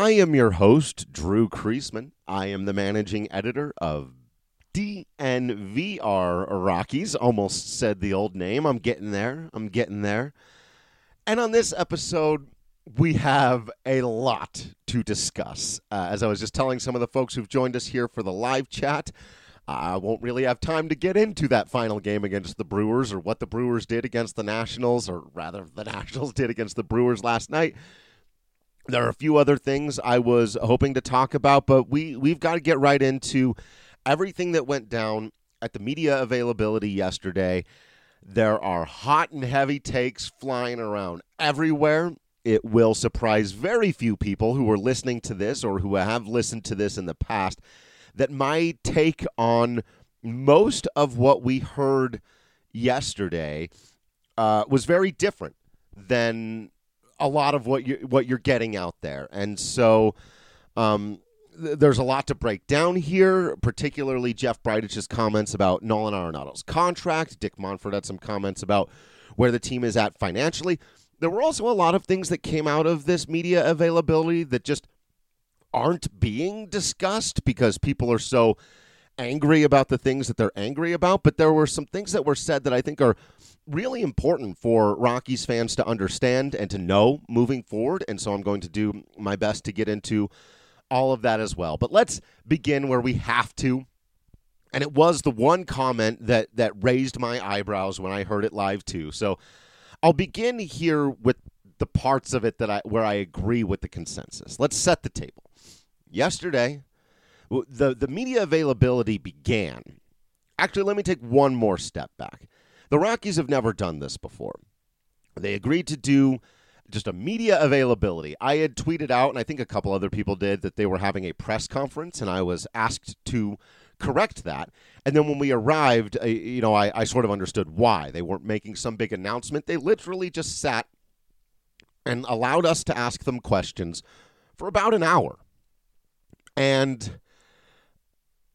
I am your host, Drew Creasman. I am the managing editor of DNVR Rockies. Almost said the old name. I'm getting there. I'm getting there. And on this episode, we have a lot to discuss. Uh, as I was just telling some of the folks who've joined us here for the live chat, I won't really have time to get into that final game against the Brewers or what the Brewers did against the Nationals, or rather, the Nationals did against the Brewers last night. There are a few other things I was hoping to talk about, but we, we've got to get right into everything that went down at the media availability yesterday. There are hot and heavy takes flying around everywhere. It will surprise very few people who are listening to this or who have listened to this in the past that my take on most of what we heard yesterday uh, was very different than a lot of what you what you're getting out there, and so um, th- there's a lot to break down here. Particularly Jeff Bridich's comments about Nolan Arenado's contract. Dick Monfort had some comments about where the team is at financially. There were also a lot of things that came out of this media availability that just aren't being discussed because people are so angry about the things that they're angry about. But there were some things that were said that I think are really important for Rockies fans to understand and to know moving forward. And so I'm going to do my best to get into all of that as well. But let's begin where we have to. And it was the one comment that that raised my eyebrows when I heard it live too. So I'll begin here with the parts of it that I where I agree with the consensus. Let's set the table. Yesterday, the the media availability began. Actually, let me take one more step back. The Rockies have never done this before. They agreed to do just a media availability. I had tweeted out, and I think a couple other people did, that they were having a press conference, and I was asked to correct that. And then when we arrived, you know, I, I sort of understood why. They weren't making some big announcement. They literally just sat and allowed us to ask them questions for about an hour. And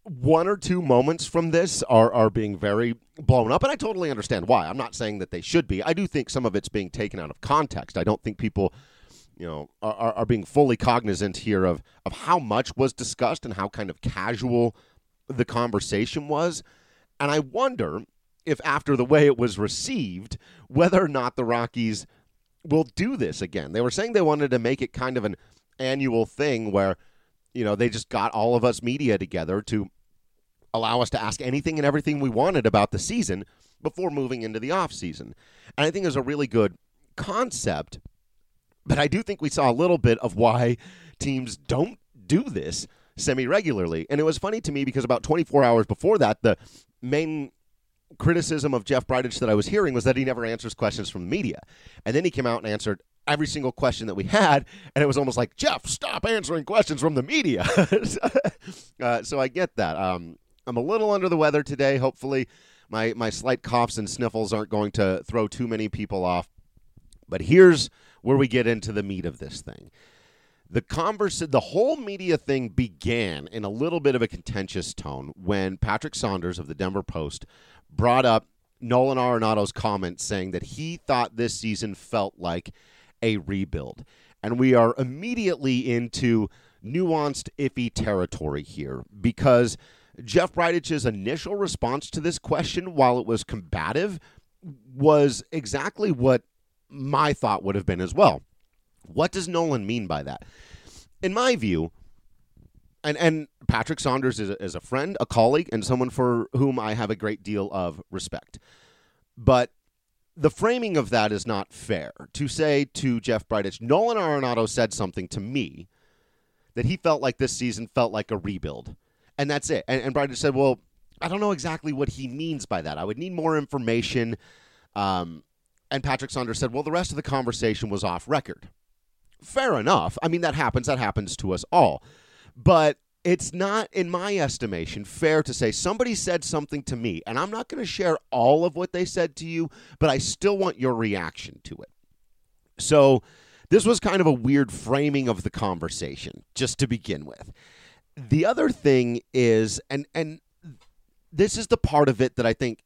one or two moments from this are, are being very blown up, and I totally understand why. I'm not saying that they should be. I do think some of it's being taken out of context. I don't think people, you know, are, are being fully cognizant here of, of how much was discussed and how kind of casual the conversation was. And I wonder if, after the way it was received, whether or not the Rockies will do this again. They were saying they wanted to make it kind of an annual thing where – you know, they just got all of us media together to allow us to ask anything and everything we wanted about the season before moving into the off season. And I think it's a really good concept, but I do think we saw a little bit of why teams don't do this semi regularly. And it was funny to me because about 24 hours before that, the main criticism of Jeff Bridich that I was hearing was that he never answers questions from the media. And then he came out and answered every single question that we had, and it was almost like Jeff, stop answering questions from the media. uh, so I get that. Um, I'm a little under the weather today. Hopefully, my my slight coughs and sniffles aren't going to throw too many people off. But here's where we get into the meat of this thing. The converse, the whole media thing began in a little bit of a contentious tone when Patrick Saunders of the Denver Post brought up Nolan Arenado's comment saying that he thought this season felt like a rebuild. And we are immediately into nuanced, iffy territory here because Jeff Bridich's initial response to this question, while it was combative, was exactly what my thought would have been as well. What does Nolan mean by that? In my view, and, and Patrick Saunders is a, is a friend, a colleague, and someone for whom I have a great deal of respect. But the framing of that is not fair. To say to Jeff Bridich, Nolan Arenado said something to me that he felt like this season felt like a rebuild. And that's it. And, and Bridich said, well, I don't know exactly what he means by that. I would need more information. Um, and Patrick Saunders said, well, the rest of the conversation was off record. Fair enough. I mean, that happens. That happens to us all. But it's not, in my estimation, fair to say somebody said something to me, and I'm not going to share all of what they said to you, but I still want your reaction to it. So, this was kind of a weird framing of the conversation, just to begin with. The other thing is, and and this is the part of it that I think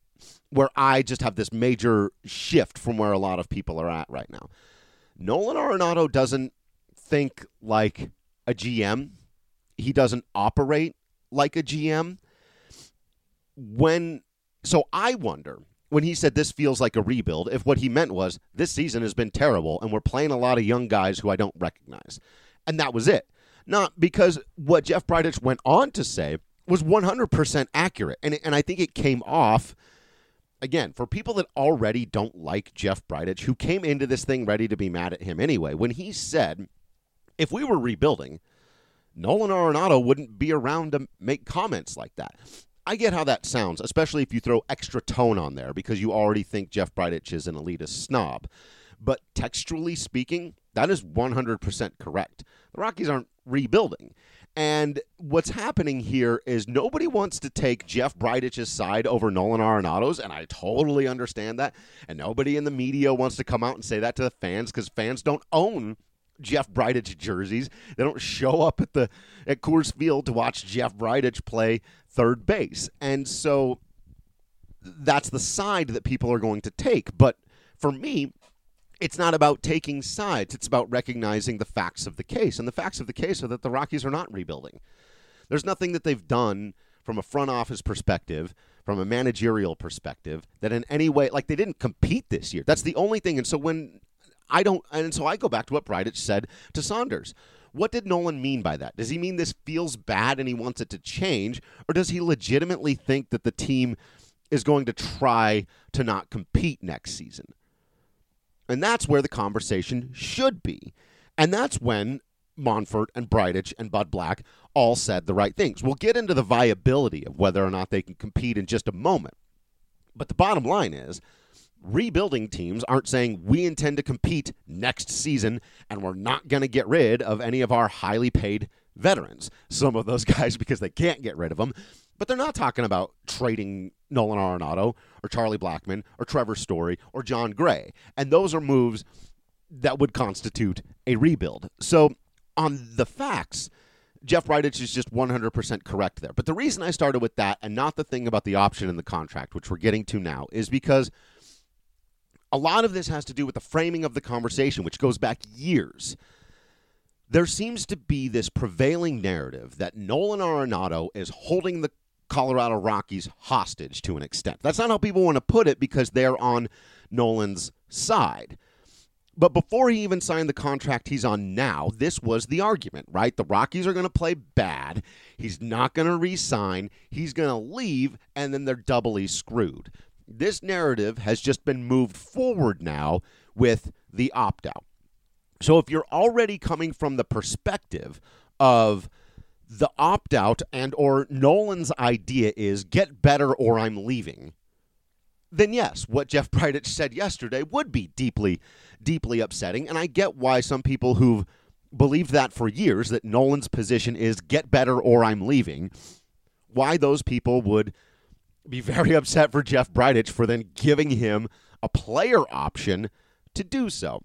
where I just have this major shift from where a lot of people are at right now. Nolan Arenado doesn't think like a GM. He doesn't operate like a GM. When so I wonder when he said this feels like a rebuild, if what he meant was this season has been terrible and we're playing a lot of young guys who I don't recognize. And that was it. Not because what Jeff Bridich went on to say was 100% accurate. And, and I think it came off, again, for people that already don't like Jeff Bridich, who came into this thing ready to be mad at him anyway, when he said, if we were rebuilding, Nolan Arenado wouldn't be around to make comments like that. I get how that sounds, especially if you throw extra tone on there because you already think Jeff Bridich is an elitist snob. But textually speaking, that is 100% correct. The Rockies aren't rebuilding. And what's happening here is nobody wants to take Jeff Bridich's side over Nolan Arenado's, and I totally understand that. And nobody in the media wants to come out and say that to the fans because fans don't own Jeff Bridich jerseys. They don't show up at the at Coors Field to watch Jeff Bridich play third base. And so that's the side that people are going to take. But for me, it's not about taking sides. It's about recognizing the facts of the case. And the facts of the case are that the Rockies are not rebuilding. There's nothing that they've done from a front office perspective, from a managerial perspective, that in any way, like they didn't compete this year. That's the only thing. And so when I don't, and so I go back to what Bridich said to Saunders. What did Nolan mean by that? Does he mean this feels bad and he wants it to change? Or does he legitimately think that the team is going to try to not compete next season? And that's where the conversation should be. And that's when Monfort and Bridich and Bud Black all said the right things. We'll get into the viability of whether or not they can compete in just a moment. But the bottom line is rebuilding teams aren't saying we intend to compete next season and we're not going to get rid of any of our highly paid veterans. Some of those guys because they can't get rid of them. But they're not talking about trading Nolan Arenado or Charlie Blackmon or Trevor Story or Jon Gray. And those are moves that would constitute a rebuild. So on the facts, Jeff Bridich is just 100% correct there. But the reason I started with that and not the thing about the option in the contract, which we're getting to now, is because – a lot of this has to do with the framing of the conversation, which goes back years. There seems to be this prevailing narrative that Nolan Arenado is holding the Colorado Rockies hostage to an extent. That's not how people want to put it because they're on Nolan's side. But before he even signed the contract he's on now, this was the argument, right? The Rockies are going to play bad. He's not going to re sign. He's going to leave, and then they're doubly screwed. This narrative has just been moved forward now with the opt out. So if you're already coming from the perspective of the opt out and or Nolan's idea is get better or I'm leaving, then yes, what Jeff Bridich said yesterday would be deeply, deeply upsetting. And I get why some people who've believed that for years, that Nolan's position is get better or I'm leaving, why those people would be very upset for Jeff Bridich for then giving him a player option to do so.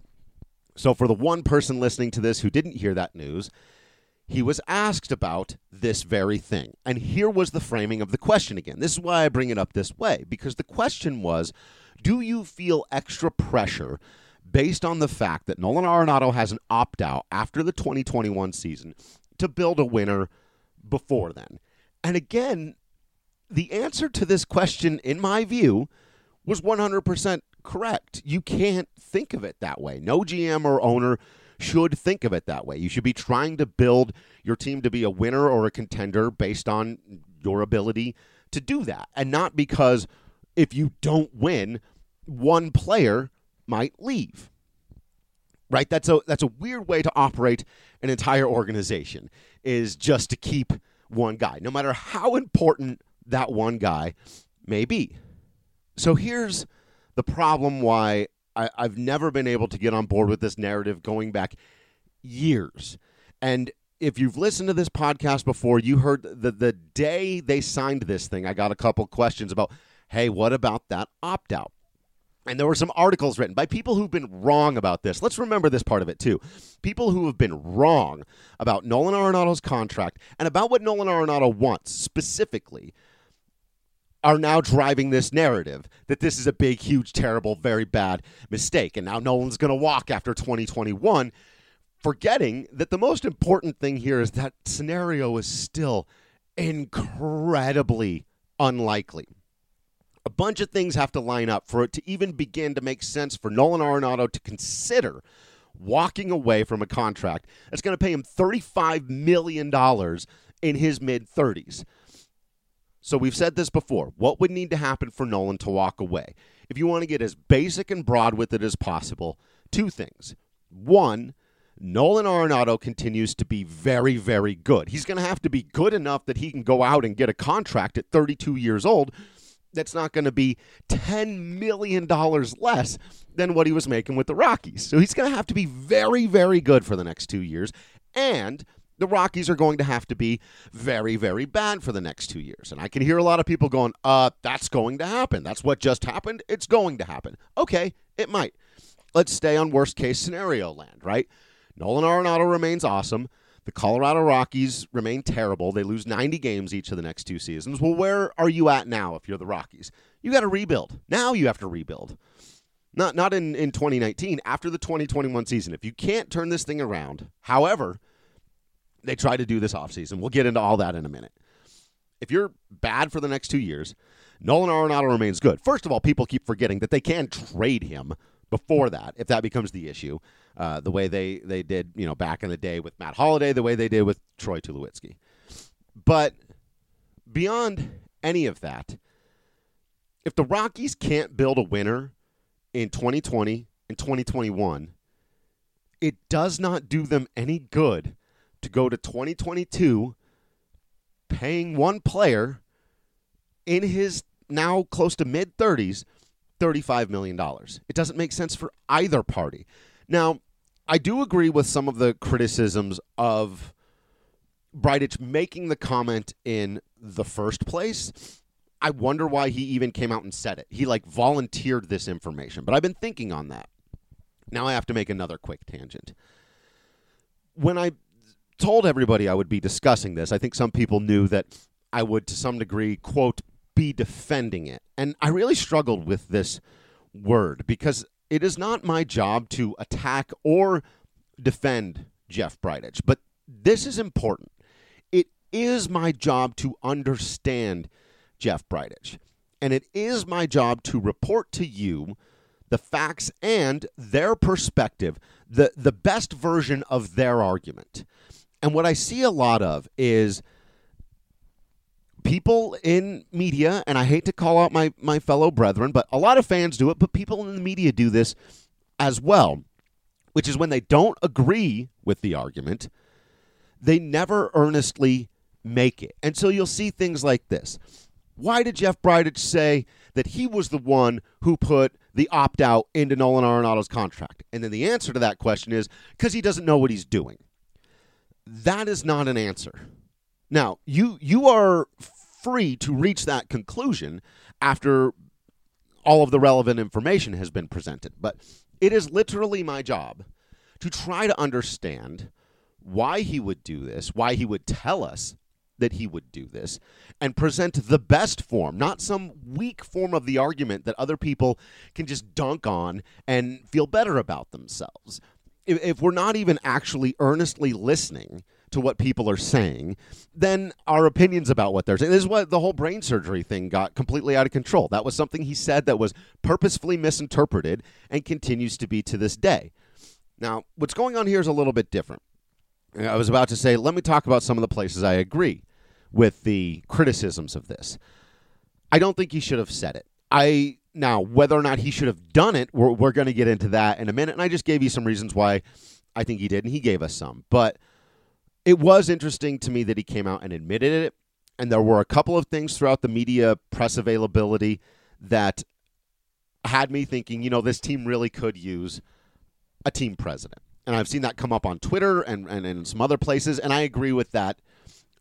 So, for the one person listening to this who didn't hear that news, he was asked about this very thing. And here was the framing of the question again. This is why I bring it up this way, because the question was Do you feel extra pressure based on the fact that Nolan Arenado has an opt out after the 2021 season to build a winner before then? And again, the answer to this question, in my view, was 100% correct. You can't think of it that way. No GM or owner should think of it that way. You should be trying to build your team to be a winner or a contender based on your ability to do that, and not because if you don't win, one player might leave. Right? That's a that's a weird way to operate an entire organization is just to keep one guy. No matter how important that one guy may be. So here's the problem why I, have never been able to get on board with this narrative going back years. And if you've listened to this podcast before, you heard that the day they signed this thing, I got a couple questions about, hey, what about that opt out? And there were some articles written by people who've been wrong about this. Let's remember this part of it too. People who have been wrong about Nolan Arenado's contract and about what Nolan Arenado wants specifically are now driving this narrative that this is a big, huge, terrible, very bad mistake. And now Nolan's going to walk after 2021 forgetting that the most important thing here is that scenario is still incredibly unlikely. A bunch of things have to line up for it to even begin to make sense for Nolan Arenado to consider walking away from a contract that's going to pay him $35 million in his mid 30s. So we've said this before. What would need to happen for Nolan to walk away? If you want to get as basic and broad with it as possible, two things. One, Nolan Arenado continues to be very, very good. He's going to have to be good enough that he can go out and get a contract at 32 years old that's not going to be $10 million less than what he was making with the Rockies. So he's going to have to be very, very good for the next two years. And the Rockies are going to have to be very, very bad for the next two years. And I can hear a lot of people going, uh, that's going to happen. That's what just happened. It's going to happen. Okay, it might. Let's stay on worst case scenario land, right? Nolan Arenado remains awesome. The Colorado Rockies remain terrible. They lose 90 games each of the next two seasons. Well, where are you at now if you're the Rockies? You got to rebuild. Now you have to rebuild. Not not in, in 2019, after the 2021 season. If you can't turn this thing around, however, they try to do this offseason. We'll get into all that in a minute. If you're bad for the next two years, Nolan Arenado remains good. First of all, people keep forgetting that they can trade him before that if that becomes the issue uh, the way they, they did, you know, back in the day with Matt Holliday, the way they did with Troy Tulowitzki. But beyond any of that, if the Rockies can't build a winner in 2020 and 2021, it does not do them any good to go to 2022 paying one player in his now close to mid 30s $35 million. It doesn't make sense for either party. Now, I do agree with some of the criticisms of Bridich making the comment in the first place. I wonder why he even came out and said it. He like volunteered this information, but I've been thinking on that. Now I have to make another quick tangent. When I told everybody I would be discussing this, I think some people knew that I would to some degree quote be defending it. And I really struggled with this word because it is not my job to attack or defend Jeff Bridich, but this is important. It is my job to understand Jeff Bridich, and it is my job to report to you the facts and their perspective, the, the best version of their argument. And what I see a lot of is people in media, and I hate to call out my, my fellow brethren, but a lot of fans do it, but people in the media do this as well, which is when they don't agree with the argument, they never earnestly make it. And so you'll see things like this. Why did Jeff Bridich say that he was the one who put the opt out into Nolan Arenado's contract? And then the answer to that question is because he doesn't know what he's doing. That is not an answer. Now, you you are free to reach that conclusion after all of the relevant information has been presented. But it is literally my job to try to understand why he would do this, why he would tell us that he would do this, and present the best form, not some weak form of the argument that other people can just dunk on and feel better about themselves. If, if we're not even actually earnestly listening to what people are saying then our opinions about what they're saying. This is what the whole brain surgery thing got completely out of control. That was something he said that was purposefully misinterpreted and continues to be to this day. Now, what's going on here is a little bit different. I was about to say, let me talk about some of the places I agree with the criticisms of this. I don't think he should have said it. I now whether or not he should have done it, we're, we're going to get into that in a minute. And I just gave you some reasons why I think he did, and he gave us some. But it was interesting to me that he came out and admitted it. And there were a couple of things throughout the media press availability that had me thinking, you know, this team really could use a team president. And I've seen that come up on Twitter and, and, and some other places. And I agree with that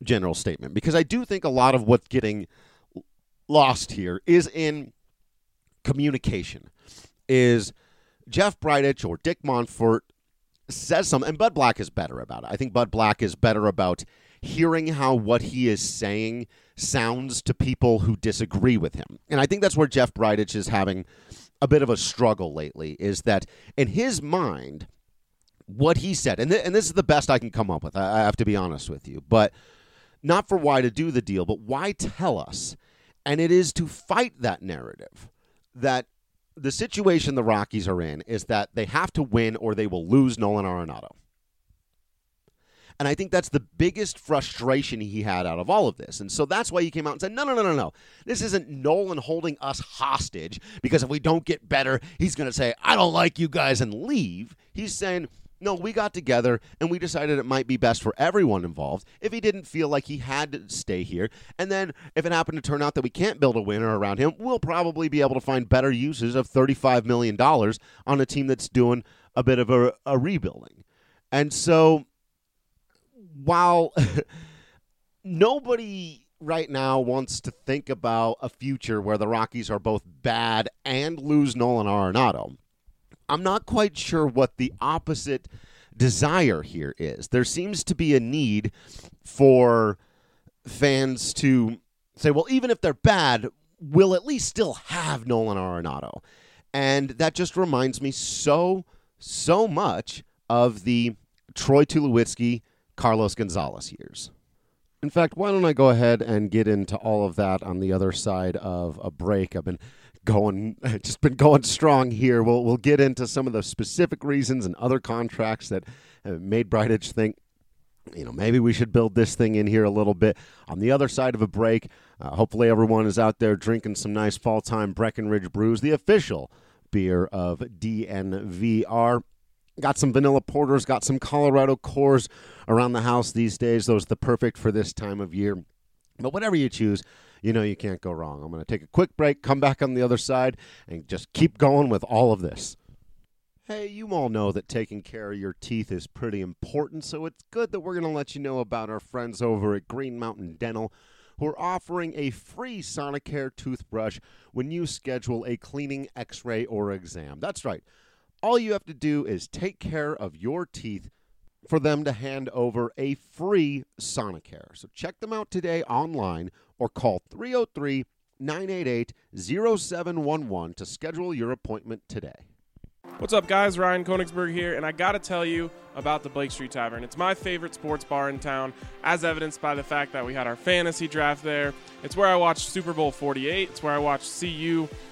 general statement because I do think a lot of what's getting lost here is in communication. Is Jeff Bridich or Dick Monfort says something, and Bud Black is better about it. I think Bud Black is better about hearing how what he is saying sounds to people who disagree with him. And I think that's where Jeff Bridich is having a bit of a struggle lately is that in his mind, what he said, and, th- and this is the best I can come up with, I, I have to be honest with you, but not for why to do the deal, but why tell us. And it is to fight that narrative that the situation the Rockies are in is that they have to win or they will lose Nolan Arenado. And I think that's the biggest frustration he had out of all of this. And so that's why he came out and said, no, no, no, no, no. This isn't Nolan holding us hostage because if we don't get better, he's going to say, I don't like you guys and leave. He's saying, no, we got together and we decided it might be best for everyone involved if he didn't feel like he had to stay here. And then if it happened to turn out that we can't build a winner around him, we'll probably be able to find better uses of $35 million on a team that's doing a bit of a, a rebuilding. And so while nobody right now wants to think about a future where the Rockies are both bad and lose Nolan Arenado, I'm not quite sure what the opposite desire here is. There seems to be a need for fans to say, well, even if they're bad, we'll at least still have Nolan Arenado. And that just reminds me so, so much of the Troy Tulowitzki Carlos Gonzalez years. In fact, why don't I go ahead and get into all of that on the other side of a break? I've been going, just been going strong here. We'll we'll get into some of the specific reasons and other contracts that made Bridich think, you know, maybe we should build this thing in here a little bit. On the other side of a break, uh, hopefully everyone is out there drinking some nice fall time Breckenridge brews, the official beer of DNVR. Got some vanilla porters, got some Colorado cores around the house these days. Those are the perfect for this time of year. But whatever you choose, you know you can't go wrong. I'm going to take a quick break, come back on the other side, and just keep going with all of this. Hey, you all know that taking care of your teeth is pretty important, so it's good that we're going to let you know about our friends over at Green Mountain Dental who are offering a free Sonicare toothbrush when you schedule a cleaning, x ray, or exam. That's right. All you have to do is take care of your teeth for them to hand over a free Sonicare. So check them out today online or call 303 988 0711 to schedule your appointment today. What's up, guys? Ryan Koenigsberg here, and I gotta tell you about the Blake Street Tavern. It's my favorite sports bar in town, as evidenced by the fact that we had our fantasy draft there. It's where I watched Super Bowl 48, it's where I watched CU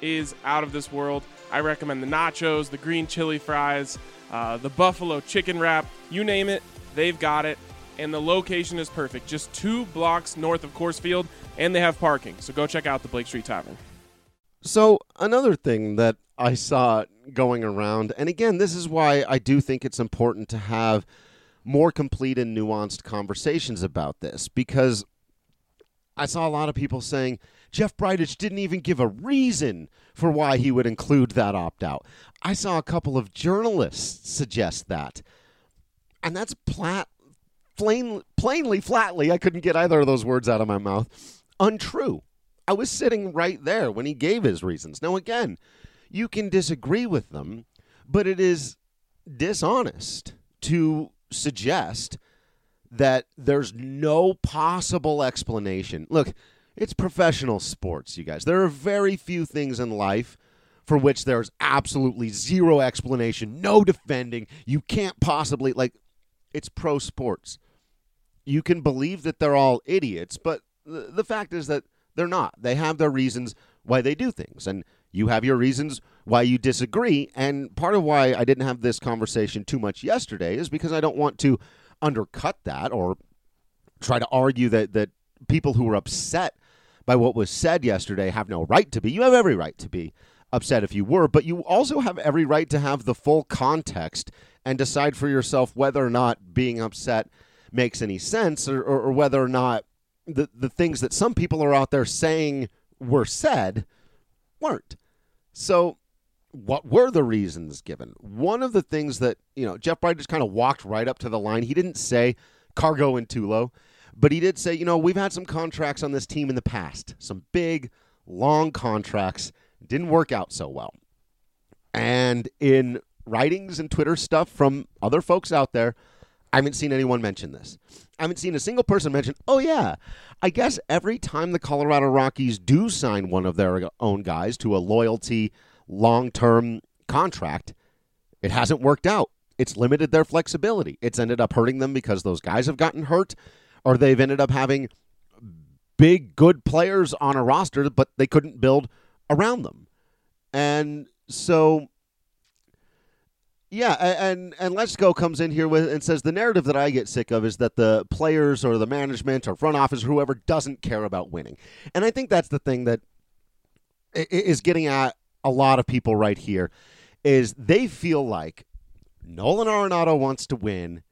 is out of this world. I recommend the nachos, the green chili fries, uh, the buffalo chicken wrap, you name it, they've got it. And the location is perfect, just two blocks north of Coors Field, and they have parking. So go check out the Blake Street Tavern. So, another thing that I saw going around, and again, this is why I do think it's important to have more complete and nuanced conversations about this, because I saw a lot of people saying Jeff Bridich didn't even give a reason for why he would include that opt out. I saw a couple of journalists suggest that. And that's plat, plain, plainly, flatly, I couldn't get either of those words out of my mouth, untrue. I was sitting right there when he gave his reasons. Now, again, you can disagree with them, but it is dishonest to suggest that there's no possible explanation. Look, it's professional sports, you guys. There are very few things in life for which there's absolutely zero explanation, no defending. You can't possibly, like, it's pro sports. You can believe that they're all idiots, but the, the fact is that they're not. They have their reasons why they do things, and you have your reasons why you disagree. And part of why I didn't have this conversation too much yesterday is because I don't want to undercut that or try to argue that that people who are upset by what was said yesterday have no right to be. You have every right to be upset if you were, but you also have every right to have the full context and decide for yourself whether or not being upset makes any sense or, or, or whether or not the, the things that some people are out there saying were said weren't. So, what were the reasons given? One of the things that, you know, Jeff Bridich just kind of walked right up to the line. He didn't say CarGo and Tulo. But he did say, you know, we've had some contracts on this team in the past, some big, long contracts. Didn't work out so well. And in writings and Twitter stuff from other folks out there, I haven't seen anyone mention this. I haven't seen a single person mention, oh, yeah, I guess every time the Colorado Rockies do sign one of their own guys to a loyalty long term contract, it hasn't worked out. It's limited their flexibility. It's ended up hurting them because those guys have gotten hurt, or they've ended up having big, good players on a roster, but they couldn't build around them. And so yeah, and and Let's Go comes in here with and says the narrative that I get sick of is that the players or the management or front office or whoever doesn't care about winning, and I think that's the thing that is getting at a lot of people right here is they feel like Nolan Arenado wants to win,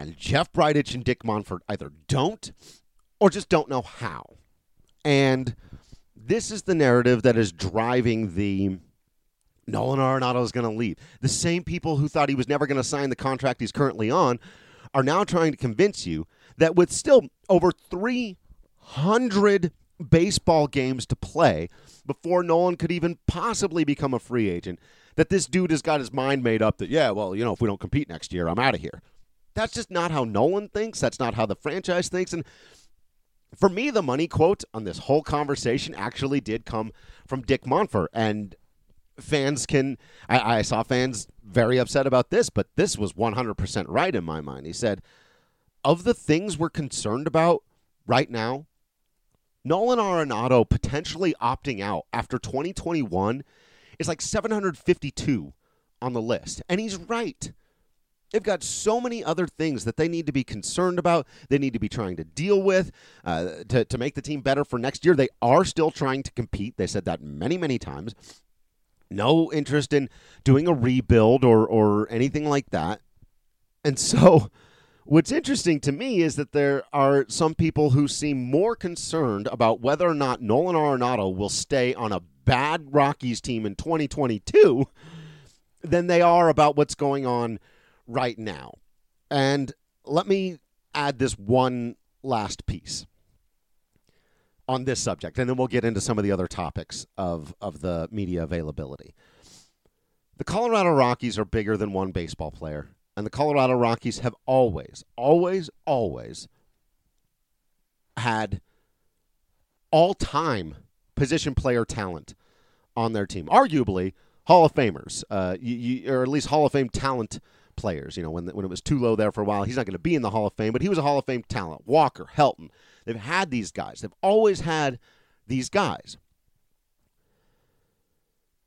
and Jeff Bridich and Dick Monfort either don't or just don't know how, and this is the narrative that is driving the Nolan Arenado is going to leave. The same people who thought he was never going to sign the contract he's currently on are now trying to convince you that with still over 300 baseball games to play before Nolan could even possibly become a free agent, that this dude has got his mind made up that, yeah, well, you know, if we don't compete next year, I'm out of here. That's just not how Nolan thinks. That's not how the franchise thinks. And for me, the money quote on this whole conversation actually did come from Dick Monfort. And fans can. I, I saw fans very upset about this, but this was 100% right in my mind. He said, Of the things we're concerned about right now, Nolan Arenado potentially opting out after 2021 is like 752 on the list. And he's right. They've got so many other things that they need to be concerned about. They need to be trying to deal with uh, to, to make the team better for next year. They are still trying to compete. They said that many, many times no interest in doing a rebuild or or anything like that. And so what's interesting to me is that there are some people who seem more concerned about whether or not Nolan Arenado will stay on a bad Rockies team in 2022 than they are about what's going on right now. And let me add this one last piece on this subject, and then we'll get into some of the other topics of, of the media availability. The Colorado Rockies are bigger than one baseball player, and the Colorado Rockies have always, always, always had all time position player talent on their team. Arguably, Hall of Famers, uh, you, you, or at least Hall of Fame talent players. You know, when, when it was Tulo there for a while, he's not going to be in the Hall of Fame, but he was a Hall of Fame talent. Walker, Helton, They've had these guys. They've always had these guys.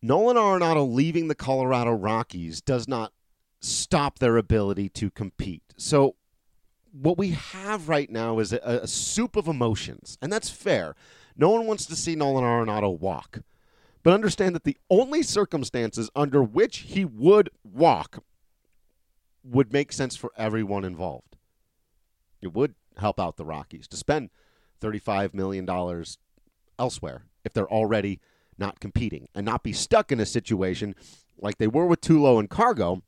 Nolan Arenado leaving the Colorado Rockies does not stop their ability to compete. So, what we have right now is a, a, soup of emotions, and that's fair. No one wants to see Nolan Arenado walk. But understand that the only circumstances under which he would walk would make sense for everyone involved. It would help out the Rockies to spend $35 million elsewhere if they're already not competing and not be stuck in a situation like they were with Tulo and Cargo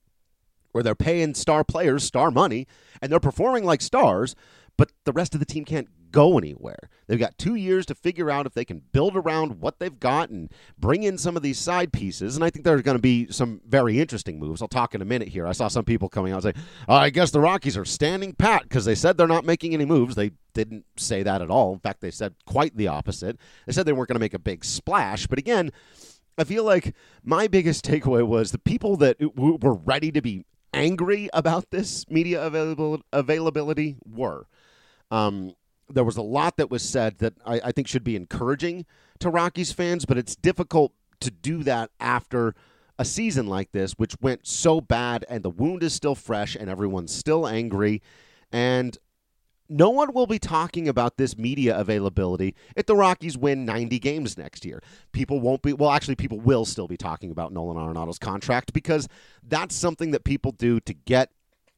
where they're paying star players star money and they're performing like stars, but the rest of the team can't go anywhere. They've got two years to figure out if they can build around what they've got and bring in some of these side pieces. And I think there's going to be some very interesting moves. I'll talk in a minute here. I saw some people coming out and say, oh, I guess the Rockies are standing pat because they said they're not making any moves. They didn't say that at all. In fact, they said quite the opposite. They said they weren't going to make a big splash. But again, I feel like my biggest takeaway was the people that were ready to be angry about this media availability were. Um, there was a lot that was said that I, I think should be encouraging to Rockies fans, but it's difficult to do that after a season like this, which went so bad and the wound is still fresh and everyone's still angry. And no one will be talking about this media availability if the Rockies win 90 games next year. People won't be, well, actually, people will still be talking about Nolan Arenado's contract because that's something that people do to get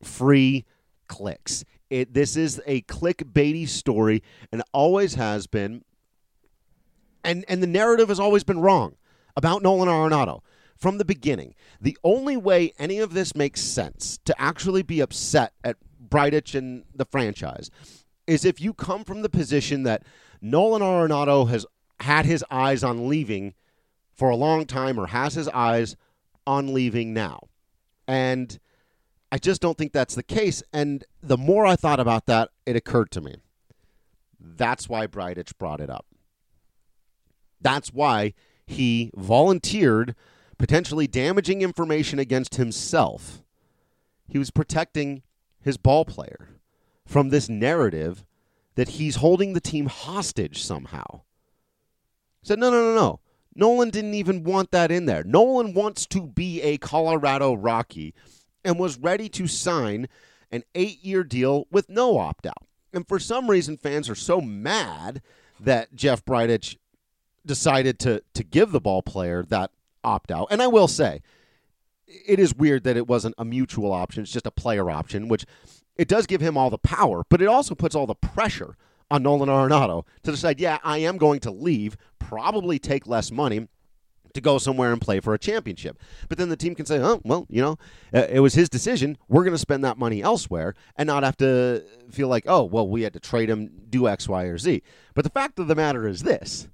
free clicks. It this is a clickbaity story and always has been. And and the narrative has always been wrong about Nolan Arenado from the beginning. The only way any of this makes sense to actually be upset at Bridich and the franchise is if you come from the position that Nolan Arenado has had his eyes on leaving for a long time or has his eyes on leaving now. And I just don't think that's the case. And the more I thought about that, it occurred to me. That's why Bridich brought it up. That's why he volunteered potentially damaging information against himself. He was protecting his ball player from this narrative that he's holding the team hostage somehow. He said, no, no, no, no. Nolan didn't even want that in there. Nolan wants to be a Colorado Rocky and was ready to sign an eight year deal with no opt out. And for some reason, fans are so mad that Jeff Bridich decided to, to give the ball player that opt out. And I will say, it is weird that it wasn't a mutual option, it's just a player option, which it does give him all the power, but it also puts all the pressure on Nolan Arenado to decide, yeah, I am going to leave, probably take less money to go somewhere and play for a championship. But then the team can say, oh, well, you know, uh, it was his decision. We're going to spend that money elsewhere and not have to feel like, oh, well, we had to trade him, do X, Y, or Z. But the fact of the matter is this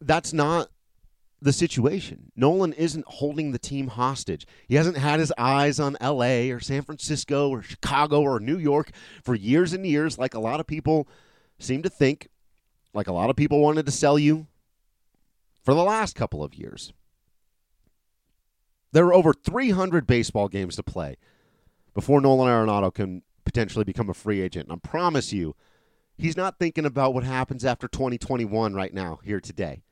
that's not the situation. Nolan isn't holding the team hostage. He hasn't had his eyes on LA or San Francisco or Chicago or New York for years and years, like a lot of people seem to think, like a lot of people wanted to sell you for the last couple of years. There are over 300 baseball games to play before Nolan Arenado can potentially become a free agent. And I promise you, he's not thinking about what happens after 2021 right now, here today.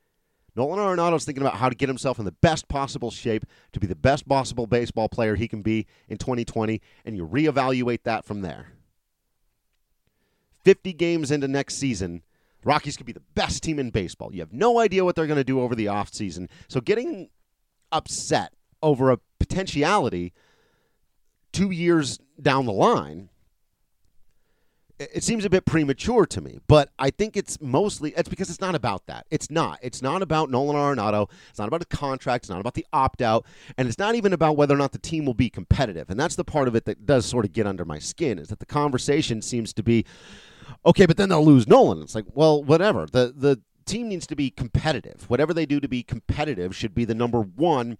Nolan Arenado's thinking about how to get himself in the best possible shape to be the best possible baseball player he can be in 2020, and you reevaluate that from there. 50 games into next season, Rockies could be the best team in baseball. You have no idea what they're going to do over the offseason. So getting upset over a potentiality two years down the line it seems a bit premature to me, but I think it's mostly it's because it's not about that. It's not. It's not about Nolan Arenado. It's not about a contract. It's not about the opt out, and it's not even about whether or not the team will be competitive. And that's the part of it that does sort of get under my skin is that the conversation seems to be, okay, but then they'll lose Nolan. It's like, well, whatever. The the team needs to be competitive. Whatever they do to be competitive should be the number one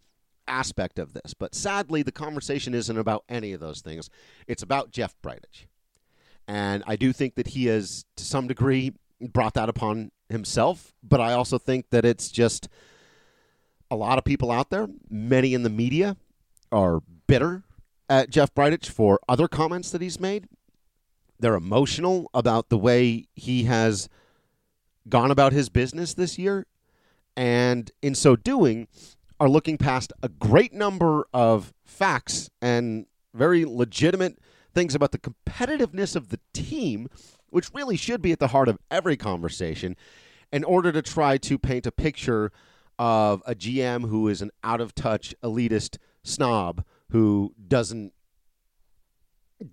aspect of this. But sadly, the conversation isn't about any of those things. It's about Jeff Bridich. And I do think that he has, to some degree, brought that upon himself. But I also think that it's just a lot of people out there, many in the media, are bitter at Jeff Bridich for other comments that he's made. They're emotional about the way he has gone about his business this year. And in so doing, are looking past a great number of facts and very legitimate things about the competitiveness of the team, which really should be at the heart of every conversation, in order to try to paint a picture of a GM who is an out of touch elitist snob who doesn't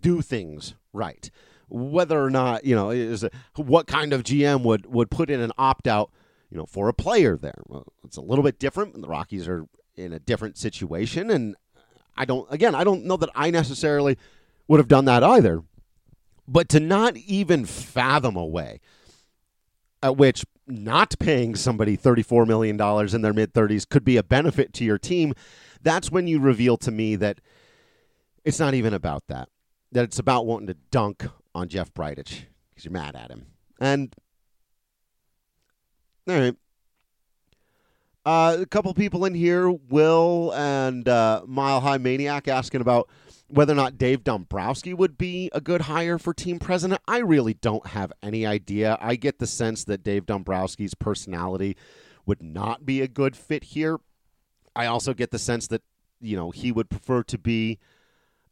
do things right. Whether or not, you know, is what kind of GM would, would put in an opt out, you know, for a player there. Well, it's a little bit different. The Rockies are in a different situation. And I don't, again, I don't know that I necessarily would have done that either. But to not even fathom a way at which not paying somebody $34 million in their mid 30s could be a benefit to your team, that's when you reveal to me that it's not even about that. That it's about wanting to dunk on Jeff Bridich because you're mad at him. And, all right. Uh, a couple people in here, Will and uh, Mile High Maniac, asking about whether or not Dave Dombrowski would be a good hire for team president, I really don't have any idea. I get the sense that Dave Dombrowski's personality would not be a good fit here. I also get the sense that you know he would prefer to be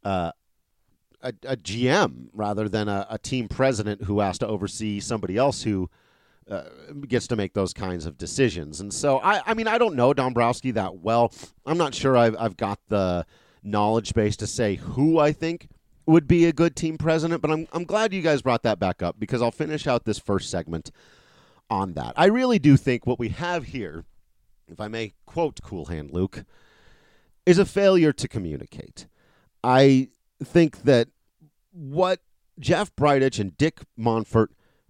uh, a, a, GM rather than a, a, team president who has to oversee somebody else who uh, gets to make those kinds of decisions. And so I, I mean, I don't know Dombrowski that well. I'm not sure I've, I've got the knowledge base to say who I think would be a good team president, but I'm, I'm glad you guys brought that back up because I'll finish out this first segment on that. I really do think what we have here, if I may quote Cool Hand Luke, is a failure to communicate. I think that what Jeff Bridich and Dick Monfort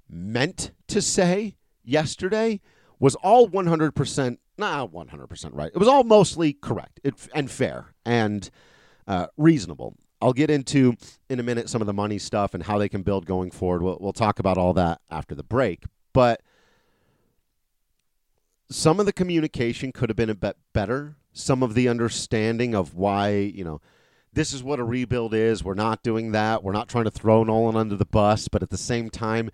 meant to say yesterday was all 100%, not 100% right. It was all mostly correct and fair and uh, reasonable. I'll get into in a minute some of the money stuff and how they can build going forward. We'll, we'll talk about all that after the break. But some of the communication could have been a bit better. Some of the understanding of why, you know, this is what a rebuild is. We're not doing that. We're not trying to throw Nolan under the bus, but at the same time,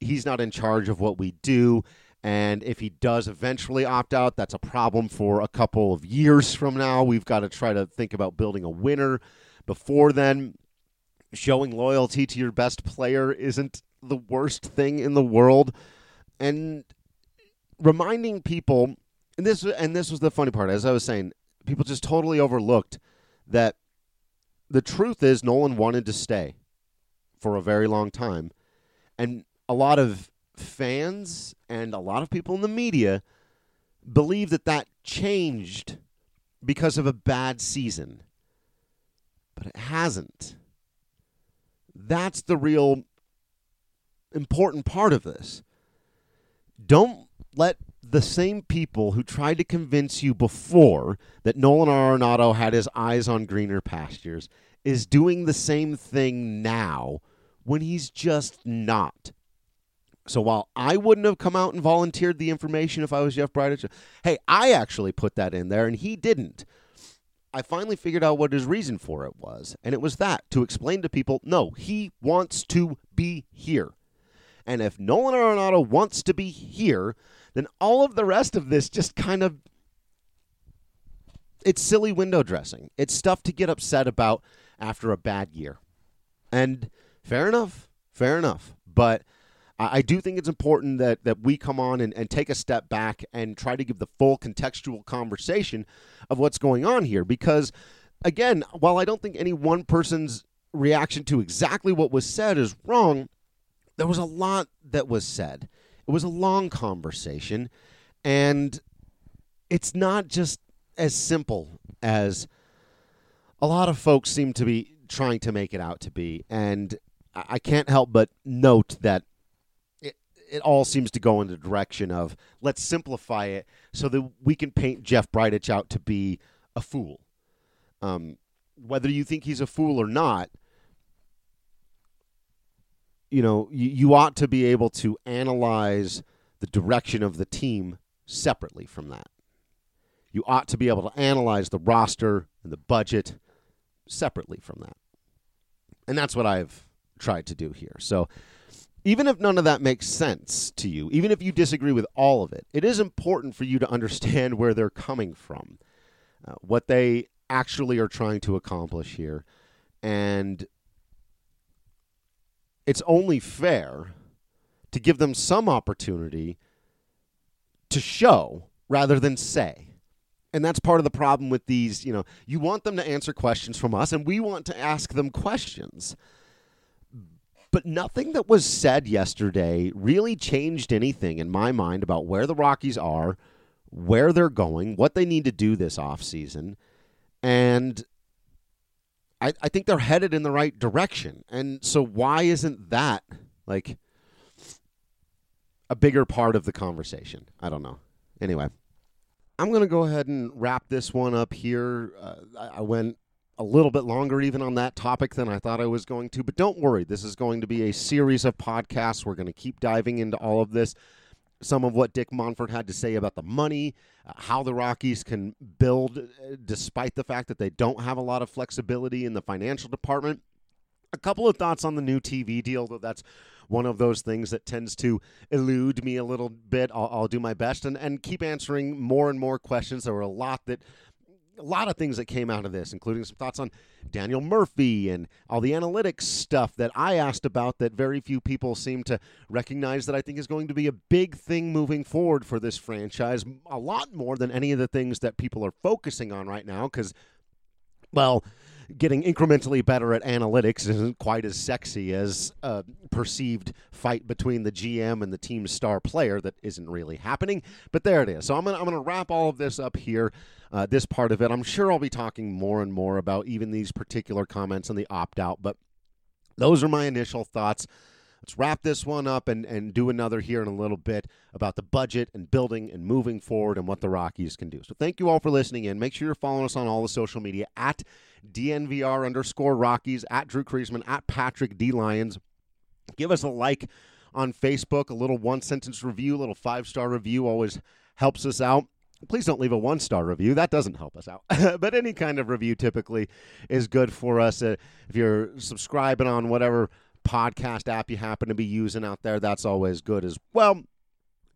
he's not in charge of what we do. And if he does eventually opt out, that's a problem for a couple of years from now. We've got to try to think about building a winner before then. Showing loyalty to your best player isn't the worst thing in the world. And reminding people, and this and this was the funny part, as I was saying, people just totally overlooked that the truth is Nolan wanted to stay for a very long time. And a lot of fans and a lot of people in the media believe that that changed because of a bad season. But it hasn't. That's the real important part of this. Don't let the same people who tried to convince you before that Nolan Arenado had his eyes on greener pastures is doing the same thing now when he's just not. So while I wouldn't have come out and volunteered the information if I was Jeff Bridich, hey, I actually put that in there and he didn't. I finally figured out what his reason for it was, and it was that to explain to people, no, he wants to be here. And if Nolan Arenado wants to be here, then all of the rest of this just kind of it's silly window dressing. It's stuff to get upset about after a bad year. And fair enough, fair enough. But I do think it's important that, that we come on and, and take a step back and try to give the full contextual conversation of what's going on here. Because, again, while I don't think any one person's reaction to exactly what was said is wrong, there was a lot that was said. It was a long conversation, and it's not just as simple as a lot of folks seem to be trying to make it out to be. And I can't help but note that it it all seems to go in the direction of let's simplify it so that we can paint Jeff Bridich out to be a fool. Um, whether you think he's a fool or not, you know, you, you ought to be able to analyze the direction of the team separately from that. You ought to be able to analyze the roster and the budget separately from that. And that's what I've tried to do here. So even if none of that makes sense to you, even if you disagree with all of it, it is important for you to understand where they're coming from, uh, what they actually are trying to accomplish here. And it's only fair to give them some opportunity to show rather than say. And that's part of the problem with these, you know, you want them to answer questions from us, and we want to ask them questions. But nothing that was said yesterday really changed anything in my mind about where the Rockies are, where they're going, what they need to do this offseason. And I, I think they're headed in the right direction. And so why isn't that like a bigger part of the conversation? I don't know. Anyway, I'm going to go ahead and wrap this one up here. Uh, I, I went a little bit longer even on that topic than I thought I was going to. But don't worry, this is going to be a series of podcasts. We're going to keep diving into all of this. Some of what Dick Monfort had to say about the money, uh, how the Rockies can build uh, despite the fact that they don't have a lot of flexibility in the financial department. A couple of thoughts on the new TV deal, though that's one of those things that tends to elude me a little bit. I'll, I'll, do my best and, and keep answering more and more questions. There were a lot that a lot of things that came out of this, including some thoughts on Daniel Murphy and all the analytics stuff that I asked about that very few people seem to recognize that I think is going to be a big thing moving forward for this franchise, a lot more than any of the things that people are focusing on right now because, well, getting incrementally better at analytics isn't quite as sexy as a perceived fight between the GM and the team's star player that isn't really happening. But there it is. So I'm going to wrap all of this up here, uh, this part of it. I'm sure I'll be talking more and more about even these particular comments and the opt out. But Those are my initial thoughts. Let's wrap this one up and, and do another here in a little bit about the budget and building and moving forward and what the Rockies can do. So thank you all for listening in. Make sure you're following us on all the social media at DNVR underscore Rockies, at Drew Creasman, at Patrick D. Lyons. Give us a like on Facebook, a little one sentence review, a little five star review always helps us out. Please don't leave a one star review. That doesn't help us out. but any kind of review typically is good for us. Uh, if you're subscribing on whatever podcast app you happen to be using out there, that's always good as well.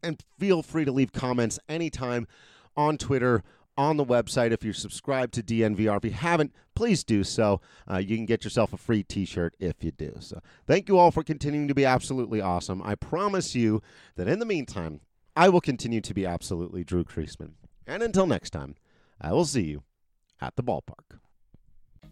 And feel free to leave comments anytime on Twitter, on the website. If you're subscribed to DNVR, if you haven't, please do so. Uh, you can get yourself a free t shirt if you do. So thank you all for continuing to be absolutely awesome. I promise you that in the meantime, I will continue to be absolutely Drew Creasman. And until next time, I will see you at the ballpark.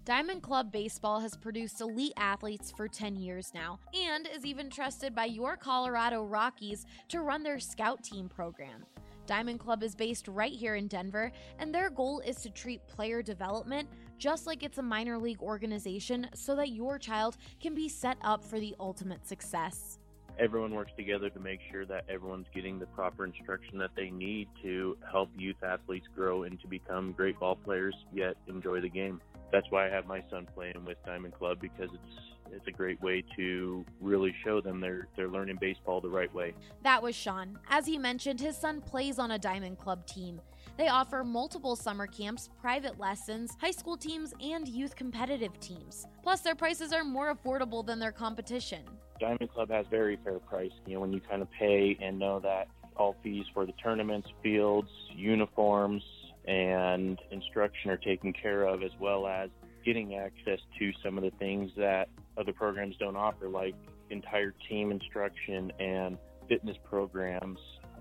Diamond Club Baseball has produced elite athletes for 10 years now and is even trusted by your Colorado Rockies to run their scout team program. Diamond Club is based right here in Denver, and their goal is to treat player development just like it's a minor league organization so that your child can be set up for the ultimate success everyone works together to make sure that everyone's getting the proper instruction that they need to help youth athletes grow and to become great ball players yet enjoy the game. That's why I have my son playing with Diamond Club because it's it's a great way to really show them they're they're learning baseball the right way. That was Sean. As he mentioned, his son plays on a Diamond Club team. They offer multiple summer camps, private lessons, high school teams, and youth competitive teams. Plus, their prices are more affordable than their competition. Diamond Club has very fair price. You know, when you kind of pay and know that all fees for the tournaments, fields, uniforms, and instruction are taken care of, as well as getting access to some of the things that other programs don't offer, like entire team instruction and fitness programs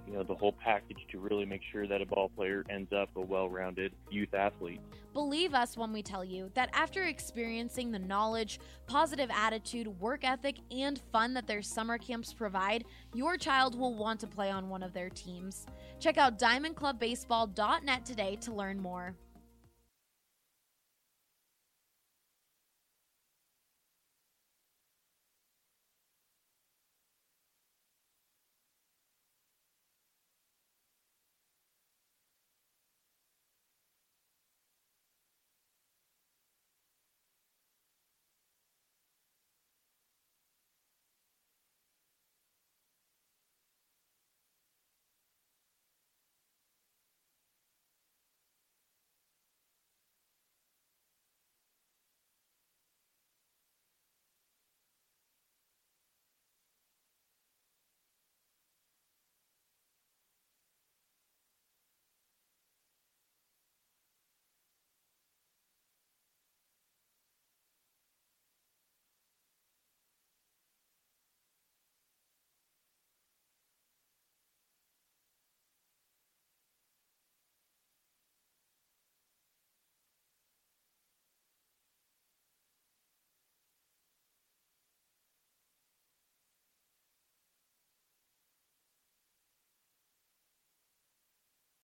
you know the whole package to really make sure that a ball player ends up a well-rounded youth athlete. Believe us when we tell you that after experiencing the knowledge, positive attitude, work ethic, and fun that their summer camps provide, your child will want to play on one of their teams. Check out diamondclubbaseball.net today to learn more.